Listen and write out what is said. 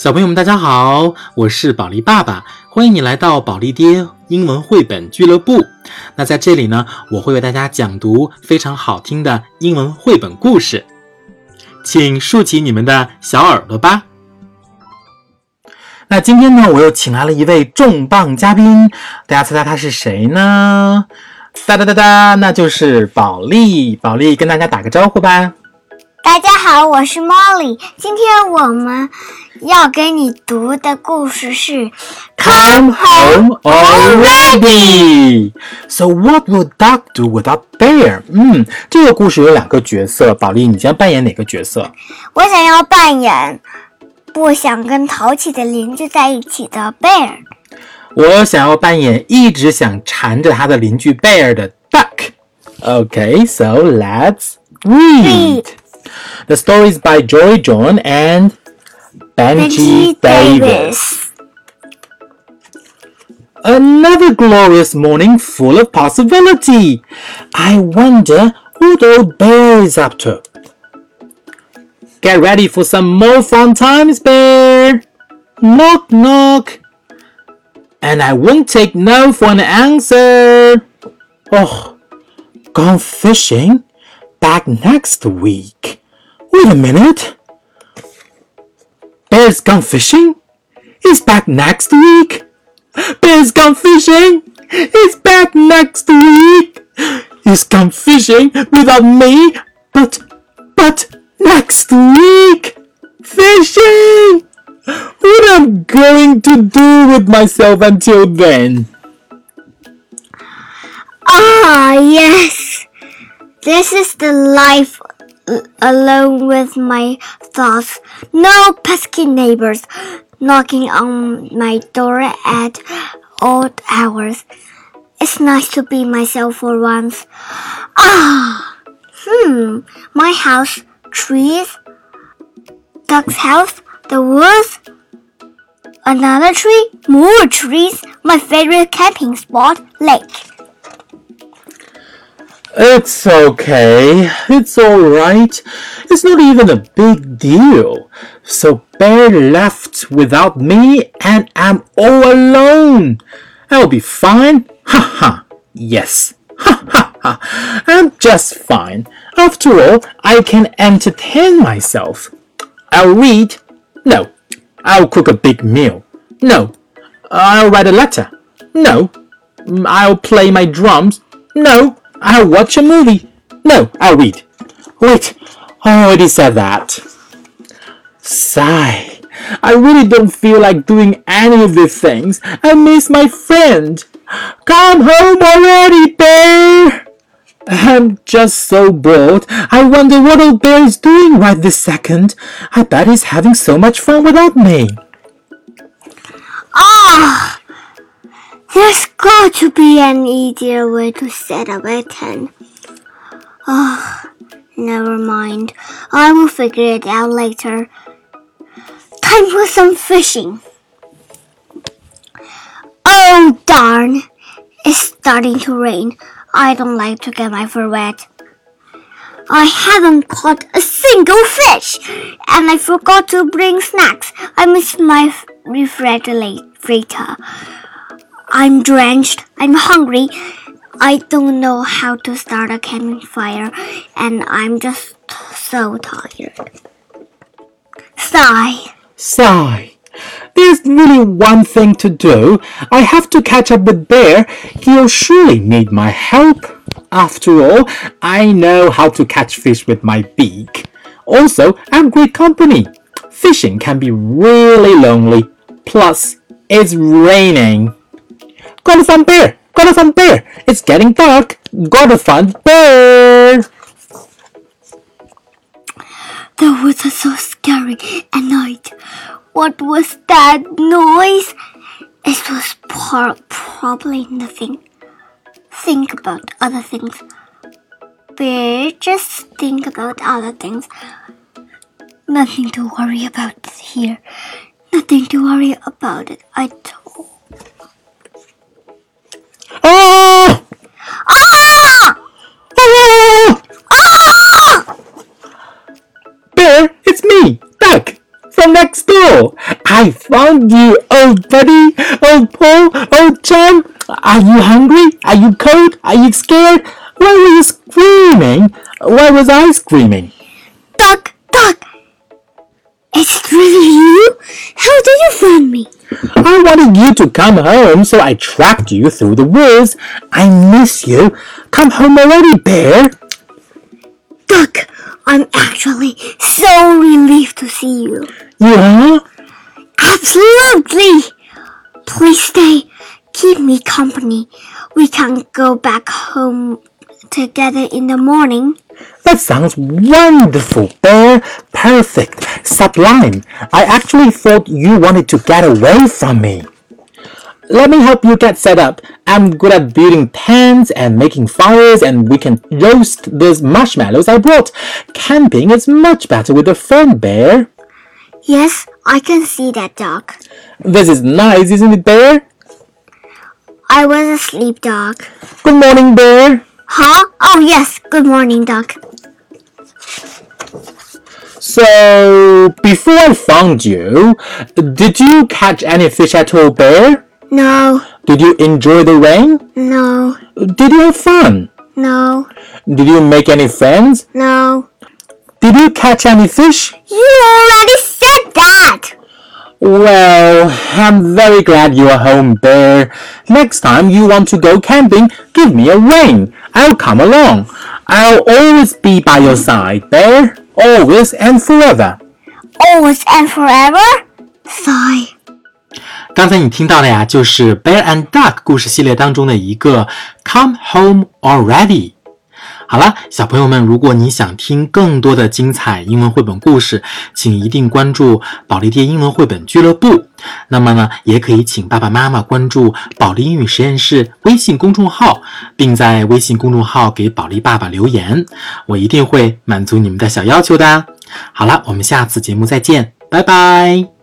小朋友们，大家好，我是宝莉爸爸，欢迎你来到宝莉爹英文绘本俱乐部。那在这里呢，我会为大家讲读非常好听的英文绘本故事，请竖起你们的小耳朵吧。那今天呢，我又请来了一位重磅嘉宾，大家猜猜他是谁呢？哒哒哒哒，那就是宝莉。宝莉跟大家打个招呼吧。大家好，我是 Molly。今天我们要给你读的故事是 Come home already. So what would Duck do without Bear? 嗯，这个故事有两个角色，宝莉，你将扮演哪个角色？我想要扮演不想跟淘气的邻居在一起的 Bear。我想要扮演一直想缠着他的邻居 Bear 的 Duck。Okay, so let's read. The story is by Jory John and Benji Davies. Another glorious morning full of possibility. I wonder what old Bear is up to. Get ready for some more fun times, Bear. Knock, knock. And I won't take no for an answer. Oh, gone fishing? Back next week. Wait a minute. Bear's gone fishing? He's back next week. Bear's gone fishing. He's back next week. He's gone fishing without me, but, but next week. Fishing! What am I going to do with myself until then? Ah, yes. This is the life alone with my thoughts. No pesky neighbors knocking on my door at odd hours. It's nice to be myself for once. Ah, hmm, my house, trees, duck's house, the woods, another tree, more trees, my favorite camping spot, lake. It's okay. It's alright. It's not even a big deal. So Bear left without me and I'm all alone. I'll be fine. Ha ha. Yes. Ha ha ha. I'm just fine. After all, I can entertain myself. I'll read. No. I'll cook a big meal. No. I'll write a letter. No. Mm, I'll play my drums. No. I'll watch a movie. No, I'll read. Wait, I already said that. Sigh. I really don't feel like doing any of these things. I miss my friend. Come home already, Bear! I'm just so bored. I wonder what old Bear is doing right this second. I bet he's having so much fun without me. Ah, there's got to be an easier way to set up a tent. Oh, never mind. I will figure it out later. Time for some fishing. Oh, darn. It's starting to rain. I don't like to get my fur wet. I haven't caught a single fish, and I forgot to bring snacks. I missed my refrigerator. I'm drenched. I'm hungry. I don't know how to start a campfire, and I'm just so tired. Sigh. Sigh. There's really one thing to do. I have to catch up with Bear. He'll surely need my help. After all, I know how to catch fish with my beak. Also, I'm great company. Fishing can be really lonely. Plus, it's raining. Gotta find Bear! Gotta find Bear! It's getting dark. Gotta find Bear! The woods are so scary at night. What was that noise? It was probably nothing. Think about other things. Bear, just think about other things. Nothing to worry about here. Nothing to worry about it all. Ah! Ah! Ah! Ah! Bear, it's me, Duck, from next door. I found you, oh buddy, oh Paul, old John. Are you hungry? Are you cold? Are you scared? Why were you screaming? Why was I screaming? Me? I wanted you to come home, so I tracked you through the woods. I miss you. Come home already, Bear. Duck, I'm actually so relieved to see you. You are? Absolutely! Please stay. Keep me company. We can go back home together in the morning. That sounds wonderful, Bear. Perfect. Sublime. I actually thought you wanted to get away from me. Let me help you get set up. I'm good at building tents and making fires, and we can roast these marshmallows I brought. Camping is much better with a friend, Bear. Yes, I can see that, Duck. This is nice, isn't it, Bear? I was asleep, Duck. Good morning, Bear. Huh? Oh, yes. Good morning, Duck. So, before I found you, did you catch any fish at all, Bear? No, Did you enjoy the rain? no, Did you have fun? no, Did you make any friends? no. Did you catch any fish? You already said that! Well, I'm very glad you are home, Bear. Next time you want to go camping, give me a ring. I'll come along. I'll always be by your side, Bear Always and forever. Always and forever? Sigh. 刚才你听到的呀，就是《Bear and Duck》故事系列当中的一个 "Come Home Already"。 好了，小朋友们，如果你想听更多的精彩英文绘本故事，请一定关注保利爹英文绘本俱乐部。那么呢，也可以请爸爸妈妈关注保利英语实验室微信公众号，并在微信公众号给保利爸爸留言，我一定会满足你们的小要求的。好了，我们下次节目再见，拜拜。